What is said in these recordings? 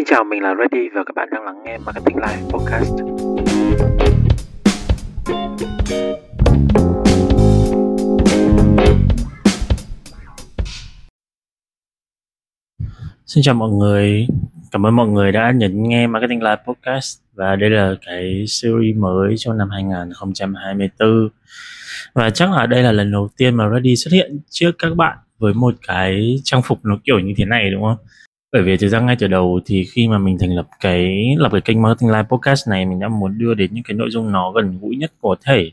Xin chào, mình là Ready và các bạn đang lắng nghe Marketing Live Podcast. Xin chào mọi người, cảm ơn mọi người đã nhấn nghe Marketing Live Podcast và đây là cái series mới trong năm 2024 và chắc là đây là lần đầu tiên mà Ready xuất hiện trước các bạn với một cái trang phục nó kiểu như thế này đúng không? Bởi vì thực ra ngay từ đầu thì khi mà mình thành lập cái lập cái kênh Marketing Live Podcast này, mình đã muốn đưa đến những cái nội dung nó gần gũi nhất có thể.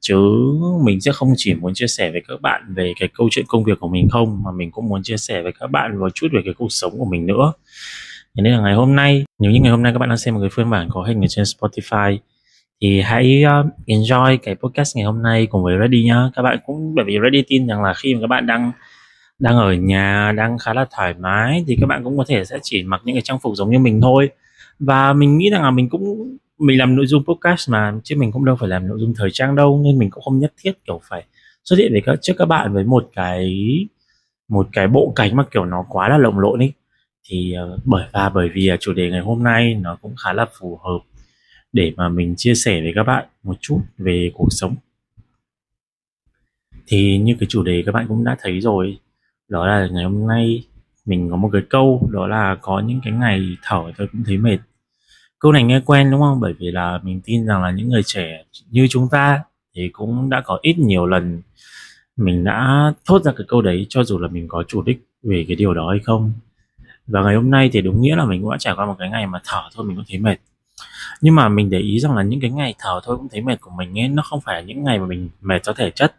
Chứ mình sẽ không chỉ muốn chia sẻ với các bạn về cái câu chuyện công việc của mình không, mà mình cũng muốn chia sẻ với các bạn một chút về cái cuộc sống của mình nữa. Thế nên là ngày hôm nay, nếu như ngày hôm nay các bạn đang xem một cái phiên bản có hình ở trên Spotify, thì hãy ờ, enjoy cái podcast ngày hôm nay cùng với Ready nhá. Các bạn cũng, bởi vì Ready tin rằng là khi mà các bạn đang đang ở nhà đang khá là thoải mái thì các bạn cũng có thể sẽ chỉ mặc những cái trang phục giống như mình thôi. Và mình nghĩ rằng là mình cũng mình làm nội dung podcast mà chứ mình cũng đâu phải làm nội dung thời trang đâu nên mình cũng không nhất thiết kiểu phải xuất hiện với các trước các bạn với một cái một cái bộ cánh mà kiểu nó quá là lồng lộn ấy thì uh, bởi và bởi vì uh, chủ đề ngày hôm nay nó cũng khá là phù hợp để mà mình chia sẻ với các bạn một chút về cuộc sống. Thì như cái chủ đề các bạn cũng đã thấy rồi đó là ngày hôm nay mình có một cái câu, đó là có những cái ngày thở tôi cũng thấy mệt. Câu này nghe quen đúng không? Bởi vì là mình tin rằng là những người trẻ như chúng ta thì cũng đã có ít nhiều lần mình đã thốt ra cái câu đấy cho dù là mình có chủ đích về cái điều đó hay không. Và ngày hôm nay thì đúng nghĩa là mình cũng đã trải qua một cái ngày mà thở thôi mình cũng thấy mệt. Nhưng mà mình để ý rằng là những cái ngày thở thôi cũng thấy mệt của mình ấy, nó không phải là những ngày mà mình mệt cho thể chất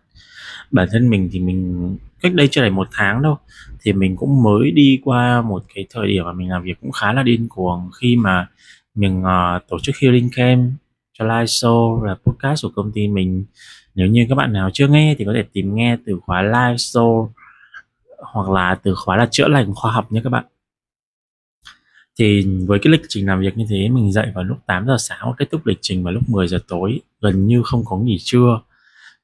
bản thân mình thì mình cách đây chưa đầy một tháng đâu thì mình cũng mới đi qua một cái thời điểm mà mình làm việc cũng khá là điên cuồng khi mà mình uh, tổ chức healing camp cho live show là podcast của công ty mình. Nếu như các bạn nào chưa nghe thì có thể tìm nghe từ khóa live show hoặc là từ khóa là chữa lành khoa học nhé các bạn. Thì với cái lịch trình làm việc như thế mình dậy vào lúc 8 giờ sáng kết thúc lịch trình vào lúc 10 giờ tối gần như không có nghỉ trưa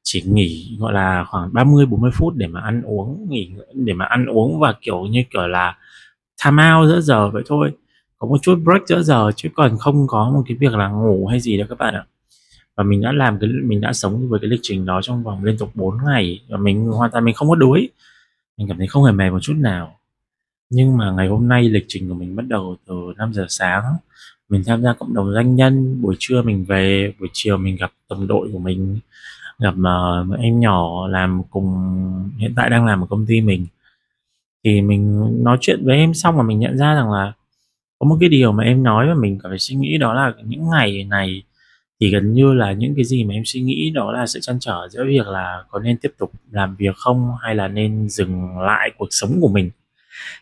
chỉ nghỉ, gọi là, khoảng 30 40 phút để mà ăn uống, nghỉ, để mà ăn uống và, kiểu như, kiểu là, time out giữa giờ vậy thôi. Có một chút break giữa giờ chứ còn không có một cái việc là ngủ hay gì đâu các bạn ạ. Và mình đã làm cái, mình đã sống với cái lịch trình đó trong vòng liên tục 4 ngày và mình hoàn toàn mình không có đuối. Mình cảm thấy không hề mệt một chút nào. Nhưng mà ngày hôm nay lịch trình của mình bắt đầu từ 5 giờ sáng. Mình tham gia cộng đồng doanh nhân, buổi trưa mình về, buổi chiều mình gặp đồng đội của mình gặp uh, một em nhỏ làm cùng hiện tại đang làm ở công ty mình thì mình nói chuyện với em xong mà mình nhận ra rằng là có một cái điều mà em nói và mình phải suy nghĩ đó là những ngày này thì gần như là những cái gì mà em suy nghĩ đó là sự chăn trở giữa việc là có nên tiếp tục làm việc không hay là nên dừng lại cuộc sống của mình.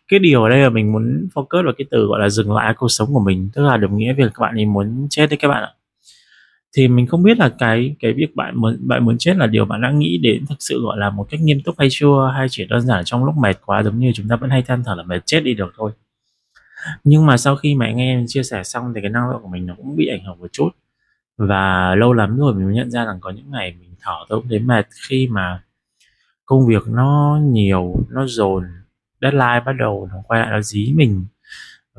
Cái điều ở đây là mình muốn focus vào cái từ gọi là dừng lại cuộc sống của mình tức là đồng nghĩa việc các bạn ấy muốn chết đấy các bạn ạ thì mình không biết là cái cái việc bạn muốn bạn muốn chết là điều bạn đang nghĩ đến thực sự, gọi là, một cách nghiêm túc hay chưa, hay chỉ đơn giản trong lúc mệt quá giống như chúng ta vẫn hay than thở là mệt chết đi được thôi. Nhưng mà sau khi mà anh em chia sẻ xong thì cái năng lượng của mình nó cũng bị ảnh hưởng một chút. Và lâu lắm rồi mình mới nhận ra rằng có những ngày mình thở tôi cũng thấy mệt khi mà công việc nó nhiều, nó dồn, deadline bắt đầu nó quay lại nó dí mình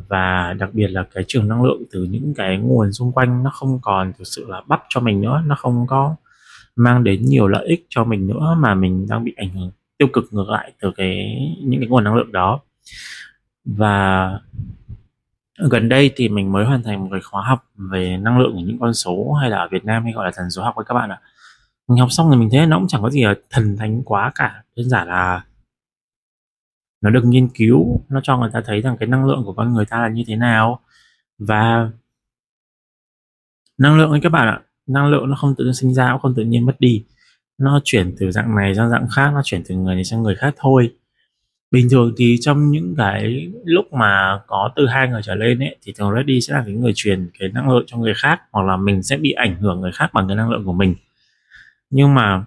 và đặc biệt là cái trường năng lượng từ những cái nguồn xung quanh nó không còn thực sự là bắp cho mình nữa, nó không có mang đến nhiều lợi ích cho mình nữa mà mình đang bị ảnh hưởng, tiêu cực ngược lại từ cái, những cái nguồn năng lượng đó. Và gần đây thì mình mới hoàn thành một cái khóa học về năng lượng của những con số hay là ở Việt Nam hay gọi là thần số học với các bạn ạ. Mình học xong thì mình thấy nó cũng chẳng có gì là thần thánh quá cả, đơn giản là nó được nghiên cứu, nó cho người ta thấy rằng cái năng lượng của con người ta là như thế nào. Và năng lượng ấy các bạn ạ, năng lượng nó không tự nhiên sinh ra cũng không tự nhiên mất đi. Nó chuyển từ dạng này sang dạng khác, nó chuyển từ người này sang người khác thôi. Bình thường thì trong những cái lúc mà có từ hai người trở lên ấy, thì thường ready sẽ là cái người truyền cái năng lượng cho người khác, hoặc là mình sẽ bị ảnh hưởng người khác bằng cái năng lượng của mình. Nhưng mà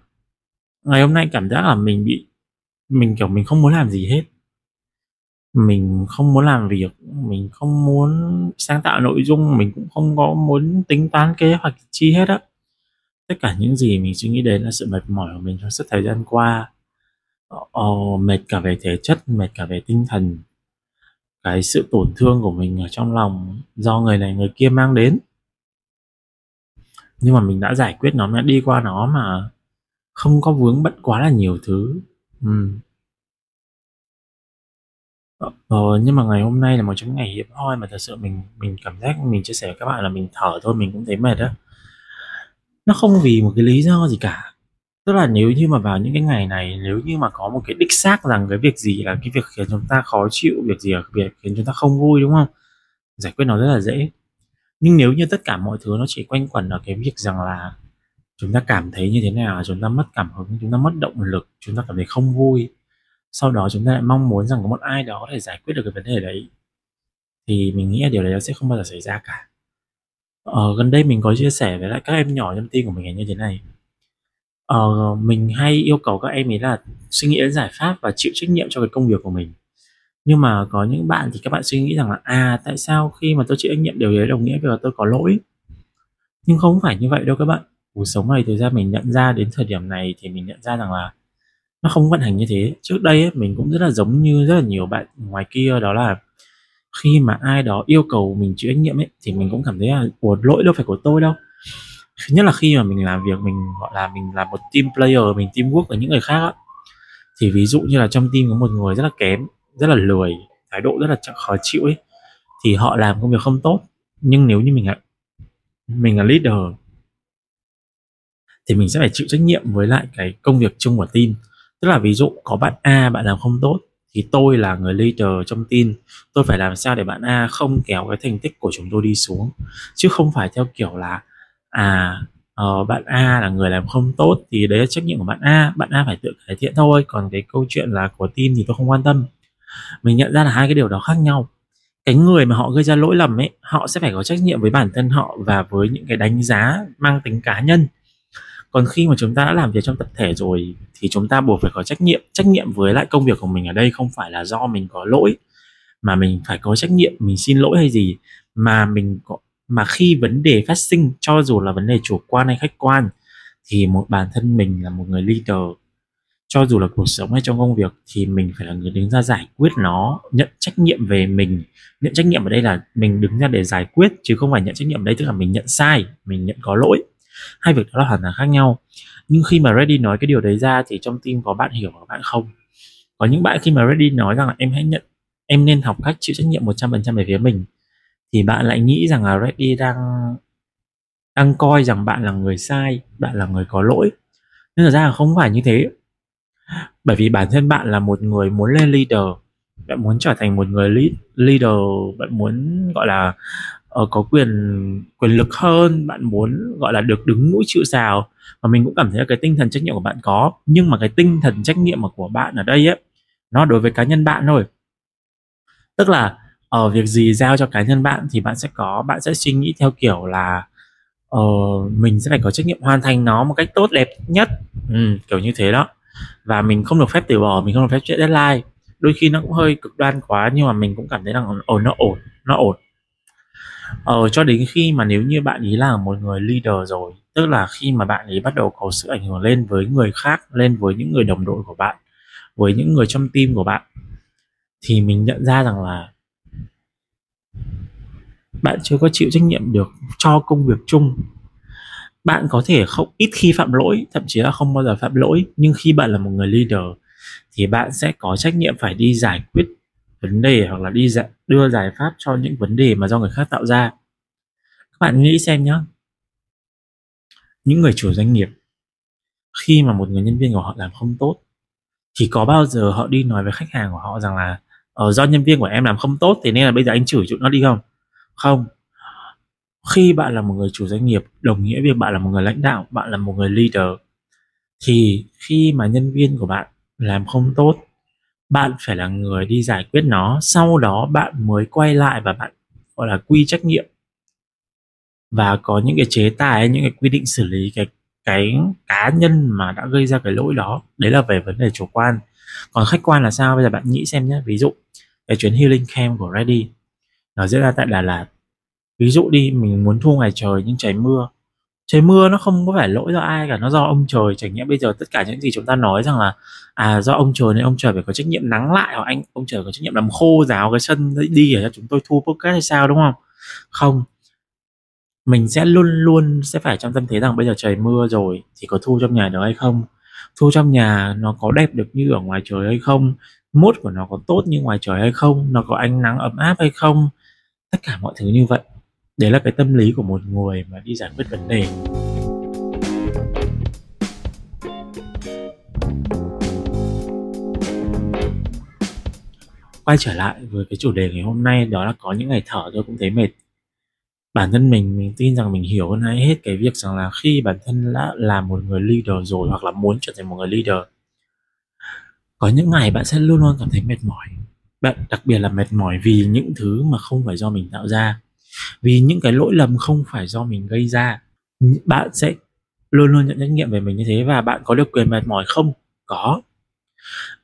ngày hôm nay cảm giác là mình bị, mình kiểu mình không muốn làm gì hết mình không muốn làm việc mình không muốn sáng tạo nội dung mình cũng không có muốn tính toán kế hoạch chi hết á. Tất cả những gì mình suy nghĩ đến là sự mệt mỏi của mình trong suốt thời gian qua. Ờ, mệt cả về thể chất mệt cả về tinh thần. Cái sự tổn thương của mình ở trong lòng do người này người kia mang đến. Nhưng mà mình đã giải quyết nó mình đã đi qua nó mà không có vướng bận quá là nhiều thứ. Ừ ờ, nhưng mà ngày hôm nay là một trong những ngày hiếm hoi mà thật sự mình mình cảm giác mình chia sẻ với các bạn là mình thở thôi mình cũng thấy mệt á. Nó không vì một cái lý do gì cả. Tức là nếu như mà vào những cái ngày này nếu như mà có một cái đích xác rằng cái việc gì là cái việc khiến chúng ta khó chịu việc gì là việc khiến chúng ta không vui đúng không? Giải quyết nó rất là dễ. Nhưng nếu như tất cả mọi thứ nó chỉ quanh quẩn ở cái việc rằng là chúng ta cảm thấy như thế nào chúng ta mất cảm hứng chúng ta mất động lực chúng ta cảm thấy không vui sau đó chúng ta lại mong muốn rằng có một ai đó có thể giải quyết được cái vấn đề đấy. Thì mình nghĩ là điều đấy nó sẽ không bao giờ xảy ra cả. Ờ, gần đây mình có chia sẻ với lại các em nhỏ trong team của mình là như thế này. Ờ, mình hay yêu cầu các em ấy là suy nghĩ đến giải pháp và chịu trách nhiệm cho cái công việc của mình. Nhưng mà có những bạn thì các bạn suy nghĩ rằng là à tại sao khi mà tôi chịu trách nhiệm điều đấy đồng nghĩa với là tôi có lỗi? Nhưng không phải như vậy đâu các bạn. Cuộc sống này thực ra mình nhận ra đến thời điểm này thì mình nhận ra rằng là nó không vận hành như thế. Trước đây ấy, mình cũng rất là giống như rất là nhiều bạn ngoài kia đó là khi mà ai đó yêu cầu mình chịu trách nhiệm ấy thì mình cũng cảm thấy là của lỗi đâu phải của tôi đâu. Nhất là khi mà mình làm việc mình gọi là mình là một team player mình team work với những người khác á thì ví dụ như là trong team có một người rất là kém rất là lười thái độ rất là khó chịu ấy thì họ làm công việc không tốt. Nhưng nếu như mình là mình là leader thì mình sẽ phải chịu trách nhiệm với lại cái công việc chung của team tức là ví dụ có bạn A bạn làm không tốt thì tôi là người leader trong team. Tôi phải làm sao để bạn A không kéo cái thành tích của chúng tôi đi xuống? Chứ không phải theo kiểu là à uh, bạn A là người làm không tốt thì đấy là trách nhiệm của bạn A. Bạn A phải tự cải thiện thôi. Còn cái câu chuyện là của team thì tôi không quan tâm. Mình nhận ra là hai cái điều đó khác nhau. Cái người mà họ gây ra lỗi lầm ấy họ sẽ phải có trách nhiệm với bản thân họ và với những cái đánh giá mang tính cá nhân còn khi mà chúng ta đã làm việc trong tập thể rồi, thì chúng ta buộc phải có trách nhiệm trách nhiệm với lại công việc của mình ở đây không phải là do mình có lỗi, mà mình phải có trách nhiệm mình xin lỗi hay gì, mà mình có, mà khi vấn đề phát sinh, cho dù là vấn đề chủ quan hay khách quan, thì một bản thân mình là một người leader. Cho dù là cuộc sống hay trong công việc, thì mình phải là người đứng ra giải quyết nó, nhận trách nhiệm về mình. Nhận trách nhiệm ở đây là mình đứng ra để giải quyết, chứ không phải nhận trách nhiệm ở đây tức là mình nhận sai, mình nhận có lỗi hai việc đó là hoàn toàn khác nhau. Nhưng khi mà ready nói cái điều đấy ra thì trong team có bạn hiểu và bạn không? Có những bạn khi mà ready nói rằng là em hãy nhận, em nên học cách chịu trách nhiệm 100% về phía mình, thì bạn lại nghĩ rằng là ready đang đang coi rằng bạn là người sai, bạn là người có lỗi. Nhưng thật ra là không phải như thế. Bởi vì bản thân bạn là một người muốn lên leader, bạn muốn trở thành một người leader, bạn muốn, gọi là uh, có quyền quyền lực hơn bạn muốn gọi là được đứng mũi chịu sào. Và mình cũng cảm thấy là cái tinh thần trách nhiệm của bạn có nhưng mà cái tinh thần trách nhiệm của bạn ở đây ấy nó đối với cá nhân bạn thôi. Tức là ở việc gì giao cho cá nhân bạn thì bạn sẽ có bạn sẽ suy nghĩ theo kiểu là uh, mình sẽ phải có trách nhiệm hoàn thành nó một cách tốt đẹp nhất. Ừ, kiểu như thế đó. Và mình không được phép từ bỏ mình không được phép chạy deadline. Đôi khi nó cũng hơi cực đoan quá nhưng mà mình cũng cảm thấy rằng ổn nó ổn nó ổn ờ, cho đến khi mà nếu như bạn ý là một người leader rồi tức là khi mà bạn ấy bắt đầu có sự ảnh hưởng lên với người khác lên với những người đồng đội của bạn với những người trong team của bạn thì mình nhận ra rằng là bạn chưa có chịu trách nhiệm được cho công việc chung. Bạn có thể không ít khi phạm lỗi thậm chí là không bao giờ phạm lỗi nhưng khi bạn là một người leader thì bạn sẽ có trách nhiệm phải đi giải quyết vấn đề hoặc là đi dạ, đưa giải pháp cho những vấn đề mà do người khác tạo ra. Các bạn nghĩ xem nhé những người chủ doanh nghiệp khi mà một người nhân viên của họ làm không tốt thì có bao giờ họ đi nói với khách hàng của họ rằng là ờ, do nhân viên của em làm không tốt thì nên là bây giờ anh chửi chúng nó đi không? Không. Khi bạn là một người chủ doanh nghiệp đồng nghĩa việc bạn là một người lãnh đạo bạn là một người leader thì khi mà nhân viên của bạn làm không tốt bạn phải là người đi giải quyết nó, sau đó bạn mới quay lại và bạn, gọi là, quy trách nhiệm. Và có những cái chế tài những cái quy định xử lý cái cái cá nhân mà đã gây ra cái lỗi đó, đấy là về vấn đề chủ quan. Còn khách quan là sao? Bây giờ bạn nghĩ xem nhé. Ví dụ, cái chuyến healing camp của Ready nó diễn ra tại Đà Lạt. Ví dụ đi, mình muốn thu ngoài trời nhưng trời mưa trời mưa nó không có phải lỗi do ai cả, nó do ông trời. Chẳng nhẽ bây giờ tất cả những gì chúng ta nói rằng là à do ông trời nên ông trời phải có trách nhiệm nắng lại, hoặc anh, ông trời có trách nhiệm làm khô, ráo cái sân đi để cho chúng tôi thu podcast hay sao, đúng không? Không. Mình sẽ luôn luôn sẽ phải trong tâm thế rằng bây giờ trời mưa rồi, thì có thu trong nhà được hay không? Thu trong nhà nó có đẹp được như ở ngoài trời hay không? Mốt của nó có tốt như ngoài trời hay không? Nó có ánh nắng ấm áp hay không? Tất cả mọi thứ như vậy đấy là cái tâm lý của một người mà đi giải quyết vấn đề. Quay trở lại với cái chủ đề ngày hôm nay, đó là có những ngày thở tôi cũng thấy mệt. Bản thân mình mình tin rằng mình hiểu hơn ai hết cái việc rằng là khi bản thân đã là một người leader rồi hoặc là muốn trở thành một người leader, có những ngày bạn sẽ luôn luôn cảm thấy mệt mỏi. Bạn đặc biệt là mệt mỏi vì những thứ mà không phải do mình tạo ra vì những cái lỗi lầm không phải do mình gây ra, bạn sẽ luôn luôn nhận trách nhiệm về mình như thế và bạn có được quyền mệt mỏi không? Có.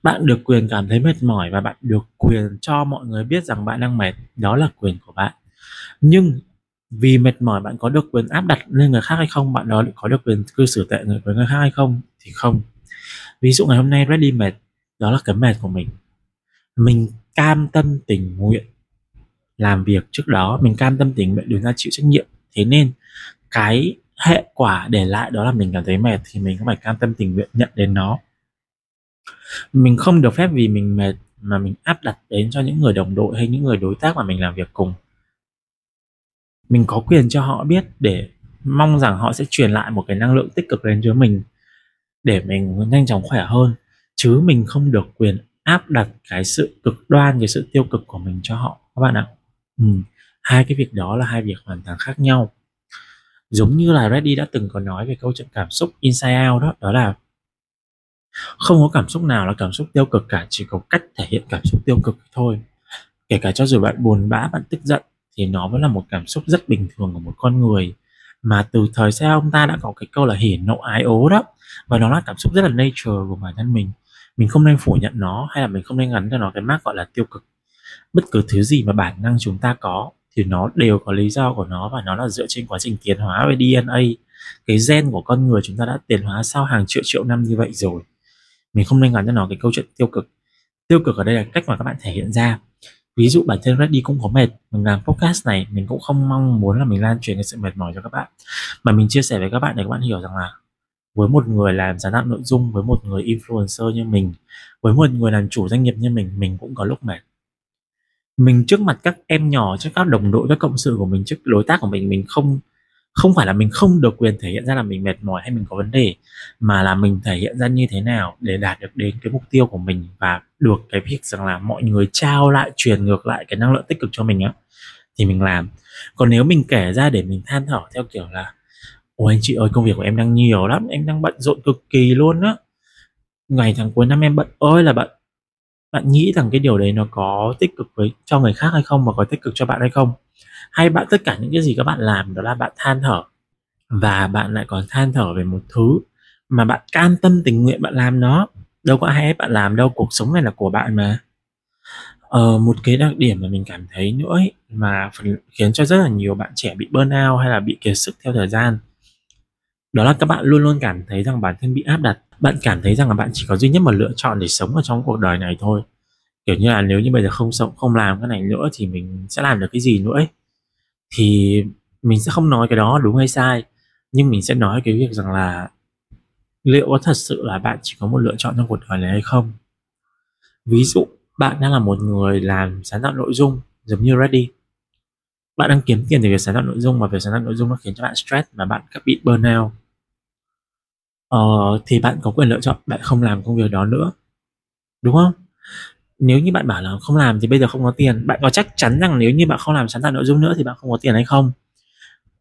Bạn được quyền cảm thấy mệt mỏi và bạn được quyền cho mọi người biết rằng bạn đang mệt. Đó là quyền của bạn. Nhưng vì mệt mỏi bạn có được quyền áp đặt lên người khác hay không? Bạn đó có được quyền cư xử tệ người với người khác hay không? Thì không. Ví dụ ngày hôm nay ready mệt, đó là cái mệt của mình. Mình cam tâm tình nguyện làm việc trước đó, mình cam tâm tình nguyện, đứng ra chịu trách nhiệm. Thế nên, cái hệ quả để lại đó là mình cảm thấy mệt thì mình cũng phải cam tâm tình nguyện nhận đến nó. Mình không được phép vì mình mệt mà mình áp đặt đến cho những người đồng đội hay những người đối tác mà mình làm việc cùng. Mình có quyền cho họ biết để mong rằng họ sẽ truyền lại một cái năng lượng tích cực đến cho mình để mình nhanh chóng khỏe hơn. Chứ mình không được quyền áp đặt cái sự cực đoan, cái sự tiêu cực của mình cho họ. Các bạn ạ ừ. hai cái việc đó là hai việc hoàn toàn khác nhau. Giống như là Reddy đã từng có nói về câu chuyện cảm xúc inside out đó đó là không có cảm xúc nào là cảm xúc tiêu cực cả, chỉ có cách thể hiện cảm xúc tiêu cực thôi. Kể cả cho dù bạn buồn bã, bạn tức giận thì nó vẫn là một cảm xúc rất bình thường của một con người. Mà từ thời xa ông ta đã có cái câu là hỉ nộ ái ố đó, và nó là cảm xúc rất là nature của bản thân mình. Mình không nên phủ nhận nó hay là mình không nên gắn cho nó cái mác gọi là tiêu cực bất cứ thứ gì mà bản năng chúng ta có thì nó đều có lý do của nó và nó là dựa trên quá trình tiến hóa về DNA cái gen của con người chúng ta đã tiến hóa sau hàng triệu triệu năm như vậy rồi. Mình không nên gắn cho nó cái câu chuyện tiêu cực. Tiêu cực ở đây là cách mà các bạn thể hiện ra. Ví dụ bản thân Reddy cũng có mệt, mình làm podcast này, mình cũng không mong muốn là mình lan truyền cái sự mệt mỏi cho các bạn. Mà mình chia sẻ với các bạn để các bạn hiểu rằng là với một người làm sáng tạo nội dung, với một người influencer như mình, với một người làm chủ doanh nghiệp như mình mình cũng có lúc mệt mình trước mặt các em nhỏ, trước các đồng đội, các cộng sự của mình, trước đối tác của mình mình không không phải là mình không được quyền thể hiện ra là mình mệt mỏi hay mình có vấn đề, mà là mình thể hiện ra như thế nào để đạt được đến cái mục tiêu của mình và được cái việc rằng là mọi người trao lại, truyền ngược lại cái năng lượng tích cực cho mình á, thì mình làm. Còn nếu mình kể ra để mình than thở theo kiểu là, ôi anh chị ơi, công việc của em đang nhiều lắm, em đang bận rộn cực kỳ luôn á. Ngày tháng cuối năm em bận ơi là bận bạn nghĩ rằng cái điều đấy nó có tích cực với cho người khác hay không và có tích cực cho bạn hay không? Hay bạn tất cả những cái gì các bạn làm đó là bạn than thở và bạn lại còn than thở về một thứ mà bạn can tâm tình nguyện bạn làm nó? Đâu có ai ép bạn làm đâu cuộc sống này là của bạn mà. Ờ, một cái đặc điểm mà mình cảm thấy nữa ấy, mà phần khiến cho rất là nhiều bạn trẻ bị burnout hay là bị kiệt sức theo thời gian đó là các bạn luôn luôn cảm thấy rằng bản thân bị áp đặt bạn cảm thấy rằng là bạn chỉ có duy nhất một lựa chọn để sống ở trong cuộc đời này thôi. Kiểu như là nếu như bây giờ không sống, không làm cái này nữa thì mình sẽ làm được cái gì nữa ấy? Thì mình sẽ không nói cái đó đúng hay sai, nhưng mình sẽ nói cái việc rằng là liệu có thật sự là bạn chỉ có một lựa chọn trong cuộc đời này hay không? Ví dụ, bạn đang là một người làm sáng tạo nội dung, giống như Ready bạn đang kiếm tiền từ việc sáng tạo nội dung và việc sáng tạo nội dung nó khiến cho bạn stress và bạn bị burnout ờ, thì bạn có quyền lựa chọn bạn không làm công việc đó nữa. Đúng không? Nếu như bạn bảo là không làm thì bây giờ không có tiền bạn có chắc chắn rằng nếu như bạn không làm sáng tạo nội dung nữa thì bạn không có tiền hay không?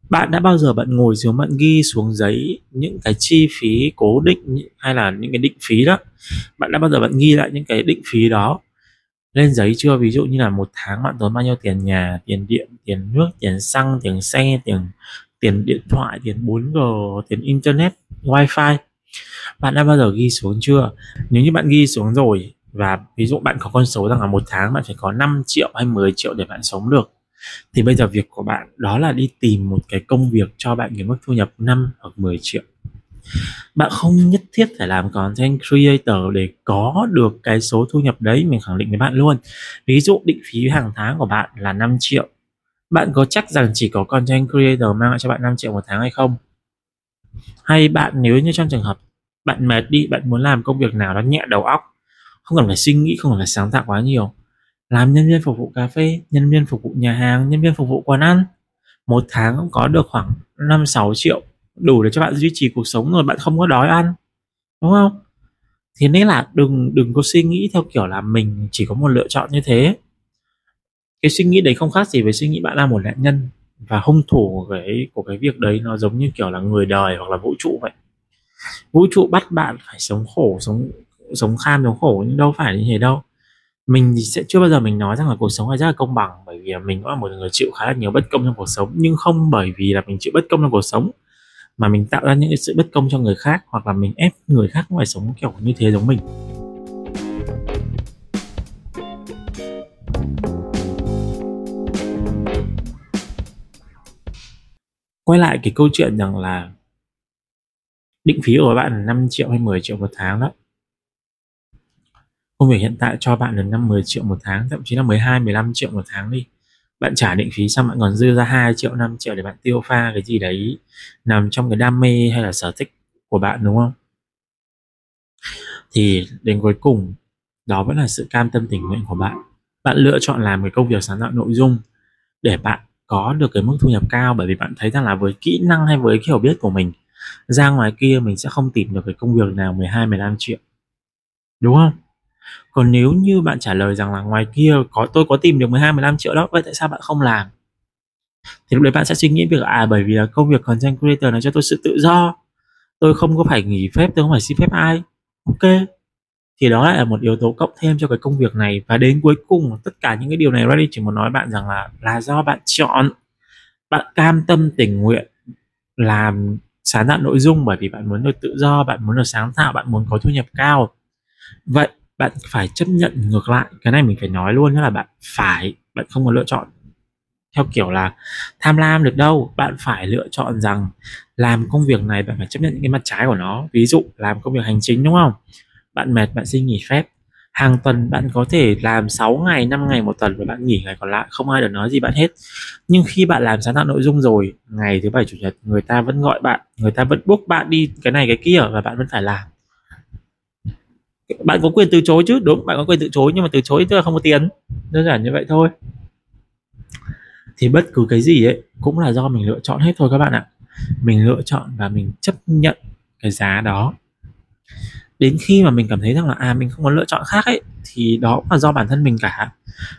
Bạn đã bao giờ bạn ngồi xuống bạn ghi xuống giấy những cái chi phí cố định hay là những cái định phí đó? Bạn đã bao giờ bạn ghi lại những cái định phí đó lên giấy chưa? Ví dụ như là một tháng bạn tốn bao nhiêu tiền nhà tiền điện tiền nước tiền xăng tiền xe tiền tiền điện thoại, tiền 4G tiền internet, wifi. Bạn đã bao giờ ghi xuống chưa? Nếu như bạn ghi xuống rồi, và ví dụ bạn có con số rằng là một tháng bạn phải có 5 triệu hay 10 triệu để bạn sống được, thì bây giờ việc của bạn đó là đi tìm một cái công việc cho bạn cái mức thu nhập 5 hoặc 10 triệu. Bạn không nhất thiết phải làm content creator để có được cái số thu nhập đấy, mình khẳng định với bạn luôn. Ví dụ định phí hàng tháng của bạn là 5 triệu bạn có chắc rằng chỉ có content creator mang lại cho bạn 5 triệu một tháng hay không? Hay bạn nếu như trong trường hợp bạn mệt đi, bạn muốn làm công việc nào đó nhẹ đầu óc, không cần phải suy nghĩ, không cần phải sáng tạo quá nhiều, làm nhân viên phục vụ cà phê, nhân viên phục vụ nhà hàng, nhân viên phục vụ quán ăn, một tháng cũng có được khoảng 5 6 triệu đủ để cho bạn duy trì cuộc sống rồi, bạn không có đói ăn, đúng không? Thế nên là đừng đừng có suy nghĩ theo kiểu là mình chỉ có một lựa chọn như thế cái suy nghĩ đấy không khác gì với suy nghĩ bạn là một nạn nhân và hung thủ của cái của cái việc đấy nó giống như kiểu là người đời hoặc là vũ trụ vậy. Vũ trụ bắt bạn phải sống khổ, sống sống kham, sống khổ, nhưng đâu phải như thế đâu. Mình thì sẽ, chưa bao giờ mình nói rằng là cuộc sống này rất là công bằng, bởi vì mình cũng là một người chịu khá là nhiều bất công trong cuộc sống, nhưng không bởi vì là mình chịu bất công trong cuộc sống, mà mình tạo ra những cái sự bất công cho người khác hoặc là mình ép người khác phải sống kiểu như thế giống mình. Quay lại cái câu chuyện rằng là định phí của bạn là 5 triệu hay 10 triệu một tháng đó. Công việc hiện tại cho bạn là 5 10 triệu một tháng, thậm chí là 12 15 triệu một tháng đi. Bạn trả định phí xong bạn còn dư ra 2 triệu 5 triệu để bạn tiêu pha cái gì đấy nằm trong cái đam mê hay là sở thích của bạn, đúng không? Thì đến cuối cùng, đó vẫn là sự cam tâm tình nguyện của bạn. Bạn lựa chọn làm cái công việc sáng tạo nội dung để bạn có được cái mức thu nhập cao bởi vì bạn thấy rằng là với kỹ năng hay với cái hiểu biết của mình, ra ngoài kia mình sẽ không tìm được cái công việc nào 12 15 triệu. Đúng không? Còn nếu như bạn trả lời rằng là ngoài kia có, tôi có tìm được 12 15 triệu đó, vậy tại sao bạn không làm? Thì lúc đấy bạn sẽ suy nghĩ việc à bởi vì là công việc content creator này cho tôi sự tự do, tôi không có phải nghỉ phép, tôi không phải xin phép ai. Ok thì đó lại là một yếu tố cộng thêm cho cái công việc này. Và đến cuối cùng, tất cả những cái điều này Reddit chỉ muốn nói bạn rằng là là do bạn chọn, bạn cam tâm tình nguyện làm sáng tạo nội dung bởi vì bạn muốn được tự do, bạn muốn được sáng tạo, bạn muốn có thu nhập cao. Vậy bạn phải chấp nhận ngược lại. Cái này mình phải nói luôn là bạn phải, bạn không có lựa chọn theo kiểu là tham lam được đâu. Bạn phải lựa chọn rằng làm công việc này bạn phải chấp nhận những cái mặt trái của nó. Ví dụ, làm công việc hành chính, đúng không? Bạn mệt bạn xin nghỉ phép. Hàng tuần bạn có thể làm 6 ngày 5 ngày một tuần và bạn nghỉ ngày còn lại, không ai được nói gì bạn hết. Nhưng khi bạn làm sáng tạo nội dung rồi, ngày thứ bảy, chủ nhật, người ta vẫn gọi bạn, người ta vẫn book bạn đi cái này, cái kia và bạn vẫn phải làm. Bạn có quyền từ chối chứ, đúng, bạn có quyền từ chối nhưng mà từ chối tức là không có tiền. Đơn giản như vậy thôi. Thì bất cứ cái gì ấy, cũng là do mình lựa chọn hết thôi các bạn ạ. Mình lựa chọn và mình chấp nhận cái giá đó đến khi mà mình cảm thấy rằng là à mình không có lựa chọn khác ấy thì đó cũng là do bản thân mình cả.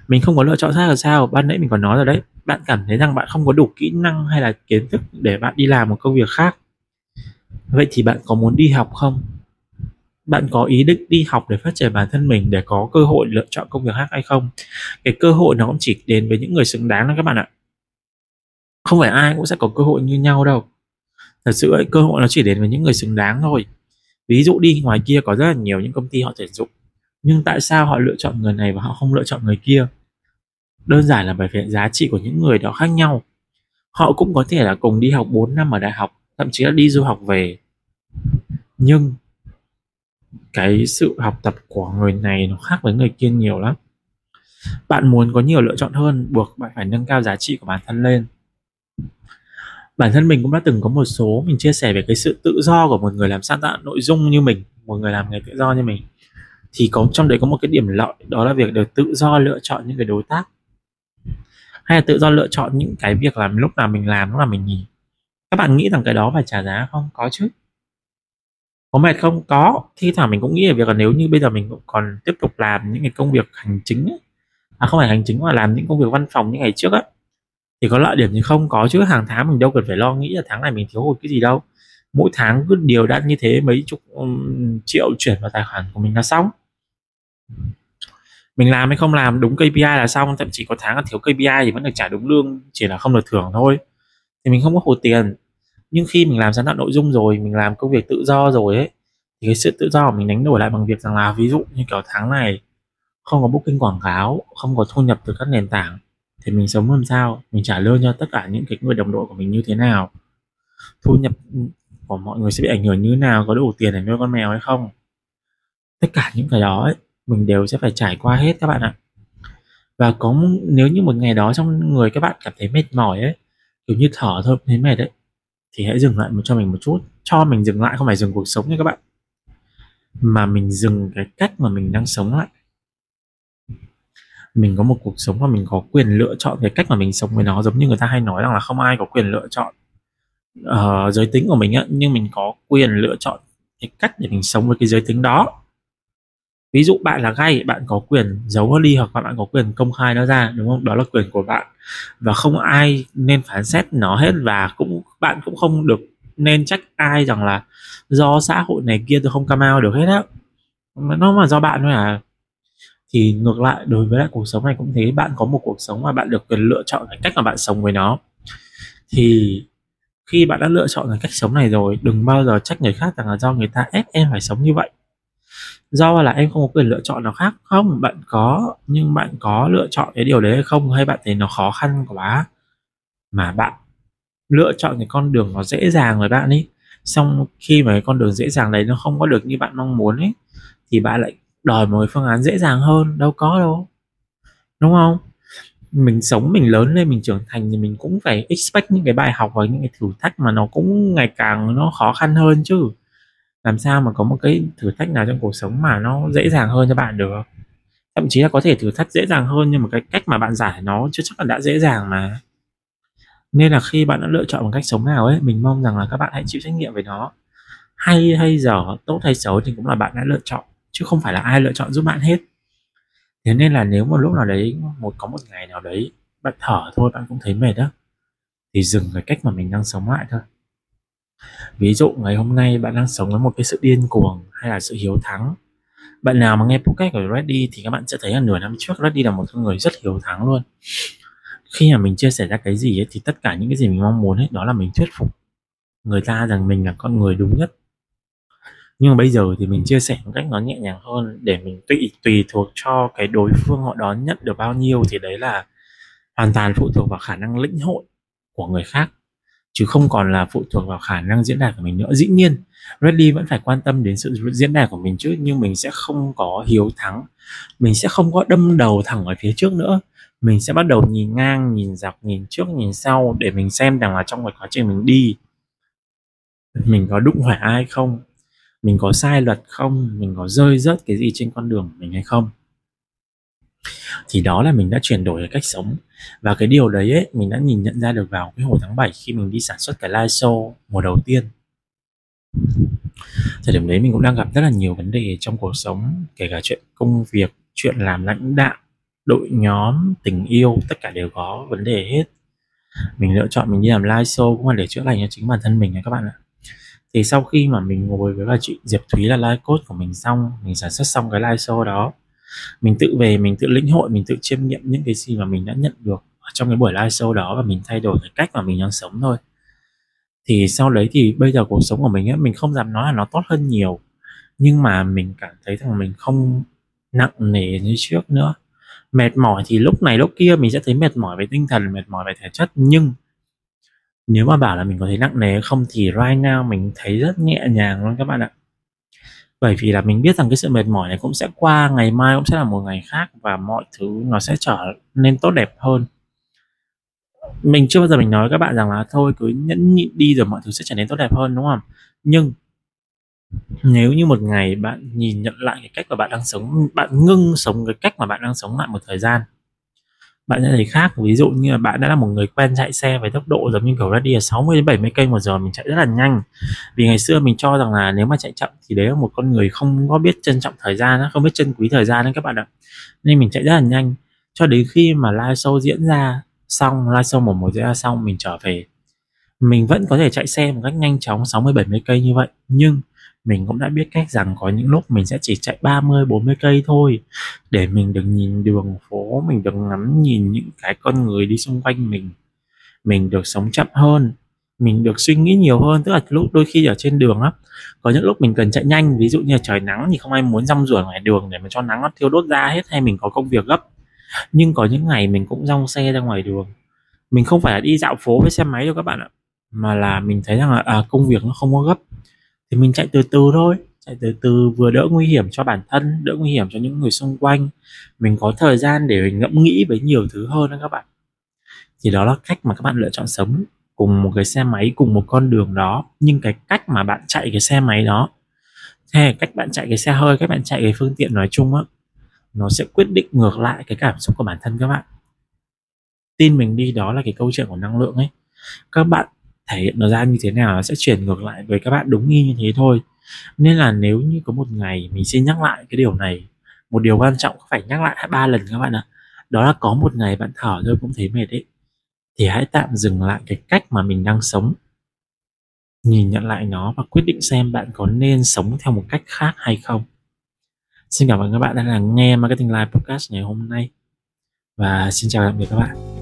Mình không có lựa chọn khác là sao? Ban nãy mình còn nói rồi đấy. Bạn cảm thấy rằng bạn không có đủ kỹ năng hay là kiến thức để bạn đi làm một công việc khác. Vậy thì bạn có muốn đi học không? Bạn có ý định đi học để phát triển bản thân mình để có cơ hội lựa chọn công việc khác hay không? Cái cơ hội nó cũng chỉ đến với những người xứng đáng đó các bạn ạ. Không phải ai cũng sẽ có cơ hội như nhau đâu. Thật sự ấy, cơ hội nó chỉ đến với những người xứng đáng thôi ví dụ đi, ngoài kia có rất là nhiều những công ty họ tuyển dụng. Nhưng tại sao họ lựa chọn người này và họ không lựa chọn người kia? Đơn giản là bởi vì giá trị của những người đó khác nhau. Họ cũng có thể là cùng đi học 4 năm ở đại học, thậm chí là đi du học về. Nhưng cái sự học tập của người này nó khác với người kia nhiều lắm. Bạn muốn có nhiều lựa chọn hơn, buộc bạn phải nâng cao giá trị của bản thân lên bản thân mình cũng đã từng có một số mình chia sẻ về cái sự tự do của một người làm sáng tạo nội dung như mình một người làm nghề tự do như mình. Thì có trong đấy có một cái điểm lợi đó là việc được tự do lựa chọn những cái đối tác. Hay là tự do lựa chọn những cái việc làm lúc nào mình làm lúc nào mình nghỉ các bạn nghĩ rằng cái đó phải trả giá không? Có chứ. Có mệt không? Có. Thi thoảng mình cũng nghĩ về việc là nếu như bây giờ mình cũng còn tiếp tục làm những cái công việc hành chính ấy, à không phải hành chính mà làm những công việc văn phòng như ngày trước ấy, thì có lợi điểm thì không? Có chứ hàng tháng mình đâu cần phải lo nghĩ là tháng này mình thiếu hụt cái gì đâu. Mỗi tháng cứ điều đặn như thế mấy chục um, triệu chuyển vào tài khoản của mình là xong. Mình làm hay không làm đúng KPI là xong thậm chí có tháng là thiếu KPI thì vẫn được trả đúng lương chỉ là không được thưởng thôi. Thì mình không có hụt tiền. Nhưng khi mình làm sáng tạo nội dung rồi mình làm công việc tự do rồi ấy thì cái sự tự do của mình đánh đổi lại bằng việc rằng là ví dụ như kiểu tháng này không có booking quảng cáo không có thu nhập từ các nền tảng thì mình sống làm sao? Mình trả lương cho tất cả những cái người đồng đội của mình như thế nào? Thu nhập của mọi người sẽ bị ảnh hưởng như thế nào? Có đủ tiền để nuôi con mèo hay không? Tất cả những cái đó ấy, mình đều sẽ phải trải qua hết các bạn ạ. Và có nếu như một ngày đó trong người các bạn cảm thấy mệt mỏi ấy kiểu như thở thôi thấy mệt đấy thì hãy dừng lại cho mình một chút. Cho mình dừng lại không phải dừng cuộc sống nha các bạn. Mà mình dừng cái cách mà mình đang sống lại mình có một cuộc sống và mình có quyền lựa chọn cái cách mà mình sống với nó giống như người ta hay nói rằng là không ai có quyền lựa chọn uh, giới tính của mình á nhưng mình có quyền lựa chọn cái cách để mình sống với cái giới tính đó. Ví dụ bạn là gay bạn có quyền giấu nó đi hoặc bạn có quyền công khai nó ra đúng không? Đó là quyền của bạn. Và không ai nên phán xét nó hết và cũng bạn cũng không được nên trách ai rằng là do xã hội này kia tôi không cam ao được hết á. Nó mà do bạn thôi à thì ngược lại, đối với lại cuộc sống này cũng thế, bạn có một cuộc sống mà bạn được quyền lựa chọn cái cách mà bạn sống với nó. Thì khi bạn đã lựa chọn cái cách sống này rồi, đừng bao giờ trách người khác rằng là do người ta ép em phải sống như vậy. Do là em không có quyền lựa chọn nào khác. Không, bạn có, nhưng bạn có lựa chọn cái điều đấy hay không, hay bạn thấy nó khó khăn quá, mà bạn lựa chọn cái con đường nó dễ dàng với bạn ấy. Xong khi mà cái con đường dễ dàng đấy nó không có được như bạn mong muốn ấy, thì bạn lại đòi một cái phương án dễ dàng hơn, đâu có đâu. Đúng không? Mình sống, mình lớn lên, mình trưởng thành thì mình cũng phải expect những cái bài học và những cái thử thách mà nó cũng ngày càng nó khó khăn hơn chứ. Làm sao mà có một cái thử thách nào trong cuộc sống mà nó dễ dàng hơn cho bạn được? Thậm chí là có thể thử thách dễ dàng hơn nhưng mà cái cách mà bạn giải nó chưa chắc là đã dễ dàng mà. Nên là khi bạn đã lựa chọn một cách sống nào ấy, mình mong rằng là các bạn hãy chịu trách nhiệm về nó. Hay hay dở, tốt hay xấu thì cũng là bạn đã lựa chọn chứ không phải là ai lựa chọn giúp bạn hết. Thế nên là nếu một lúc nào đấy một có một ngày nào đấy bạn thở thôi bạn cũng thấy mệt đó thì dừng cái cách mà mình đang sống lại thôi. Ví dụ ngày hôm nay bạn đang sống với một cái sự điên cuồng hay là sự hiếu thắng bạn nào mà nghe podcast của Reddy thì các bạn sẽ thấy là nửa năm trước Reddy là một người rất hiếu thắng luôn. Khi mà mình chia sẻ ra cái gì ấy, thì tất cả những cái gì mình mong muốn ấy đó là mình thuyết phục người ta rằng mình là con người đúng nhất nhưng mà bây giờ thì mình chia sẻ một cách nó nhẹ nhàng hơn để mình tùy tùy thuộc cho cái đối phương họ đón nhận được bao nhiêu thì đấy là hoàn toàn phụ thuộc vào khả năng lĩnh hội của người khác. Chứ không còn là phụ thuộc vào khả năng diễn đạt của mình nữa. Dĩ nhiên, Reddy vẫn phải quan tâm đến sự diễn đạt của mình chứ, nhưng mình sẽ không có hiếu thắng. Mình sẽ không có đâm đầu thẳng ở phía trước nữa. Mình sẽ bắt đầu nhìn ngang, nhìn dọc, nhìn trước, nhìn sau để mình xem rằng là trong cái quá trình mình đi, mình có đụng phải ai không mình có sai luật không? Mình có rơi rớt cái gì trên con đường của mình hay không? Thì đó là mình đã chuyển đổi cái cách sống. Và cái điều đấy ấy, mình đã nhìn nhận ra được vào cái hồi tháng 7 khi mình đi sản xuất cái live show mùa đầu tiên. Thời điểm đấy mình cũng đang gặp rất là nhiều vấn đề trong cuộc sống kể cả chuyện công việc chuyện làm lãnh đạo đội nhóm tình yêu tất cả đều có vấn đề hết. Mình lựa chọn mình đi làm live show cũng là để chữa lành cho chính bản thân mình nha các bạn ạ thì sau khi mà mình ngồi với bà chị Diệp Thúy là live coach của mình xong, mình sản xuất xong cái live show đó, mình tự về, mình tự lĩnh hội, mình tự chiêm nghiệm những cái gì mà mình đã nhận được trong cái buổi live show đó và mình thay đổi cái cách mà mình đang sống thôi. Thì sau đấy thì bây giờ cuộc sống của mình ấy mình không dám nói là nó tốt hơn nhiều, nhưng mà mình cảm thấy rằng mình không nặng nề như trước nữa. Mệt mỏi thì lúc này lúc kia mình sẽ thấy mệt mỏi về tinh thần, mệt mỏi về thể chất, nhưng nếu mà bảo là mình có thấy nặng nề không thì right now mình thấy rất nhẹ nhàng luôn các bạn ạ. Bởi vì là mình biết rằng cái sự mệt mỏi này cũng sẽ qua, ngày mai cũng sẽ là một ngày khác và mọi thứ nó sẽ trở nên tốt đẹp hơn. Mình chưa bao giờ mình nói các bạn rằng là thôi cứ nhẫn nhịn đi rồi mọi thứ sẽ trở nên tốt đẹp hơn, đúng không? Nhưng nếu như một ngày bạn nhìn nhận lại cái cách mà bạn đang sống, bạn ngưng sống cái cách mà bạn đang sống lại một thời gian bạn sẽ thấy khác. Ví dụ như là bạn đã là một người quen chạy xe với tốc độ giống như kiểu đi là 60 đến 70 cây một giờ, mình chạy rất là nhanh. Vì ngày xưa mình cho rằng là nếu mà chạy chậm thì đấy là một con người không có biết trân trọng thời gian không biết trân quý thời gian đấy các bạn ạ. Nên mình chạy rất là nhanh. Cho đến khi mà live show diễn ra xong, live show một một diễn ra xong, mình trở về. Mình vẫn có thể chạy xe một cách nhanh chóng 60 70 cây như vậy. Nhưng mình cũng đã biết cách rằng có những lúc mình sẽ chỉ chạy 30 40 cây thôi để mình được nhìn đường phố mình được ngắm nhìn những cái con người đi xung quanh mình. Mình được sống chậm hơn mình được suy nghĩ nhiều hơn. Tức là lúc đôi khi ở trên đường á có những lúc mình cần chạy nhanh ví dụ như là trời nắng thì không ai muốn rong ruổi ngoài đường để mà cho nắng nó thiêu đốt da hết hay mình có công việc gấp. Nhưng có những ngày mình cũng rong xe ra ngoài đường. Mình không phải là đi dạo phố với xe máy đâu các bạn ạ mà là mình thấy rằng là à, công việc nó không có gấp thì mình chạy từ từ thôi, chạy từ từ vừa đỡ nguy hiểm cho bản thân, đỡ nguy hiểm cho những người xung quanh. Mình có thời gian để mình ngẫm nghĩ với nhiều thứ hơn đó các bạn. Thì đó là cách mà các bạn lựa chọn sống cùng một cái xe máy, cùng một con đường đó. Nhưng cái cách mà bạn chạy cái xe máy đó, hay cách bạn chạy cái xe hơi, cách bạn chạy cái phương tiện nói chung á, nó sẽ quyết định ngược lại cái cảm xúc của bản thân các bạn. Tin mình đi, đó là cái câu chuyện của năng lượng ấy. Các bạn thể hiện nó ra như thế nào nó sẽ chuyển ngược lại với các bạn đúng y như thế thôi. Nên là nếu như có một ngày mình xin nhắc lại cái điều này, một điều quan trọng phải nhắc lại ba lần các bạn ạ. Đó là có một ngày bạn thở thôi cũng thấy mệt ấy, thì hãy tạm dừng lại cái cách mà mình đang sống. Nhìn nhận lại nó và quyết định xem bạn có nên sống theo một cách khác hay không. Xin cảm ơn các bạn đã lắng nghe marketing live podcast ngày hôm nay. Và xin chào tạm biệt các bạn.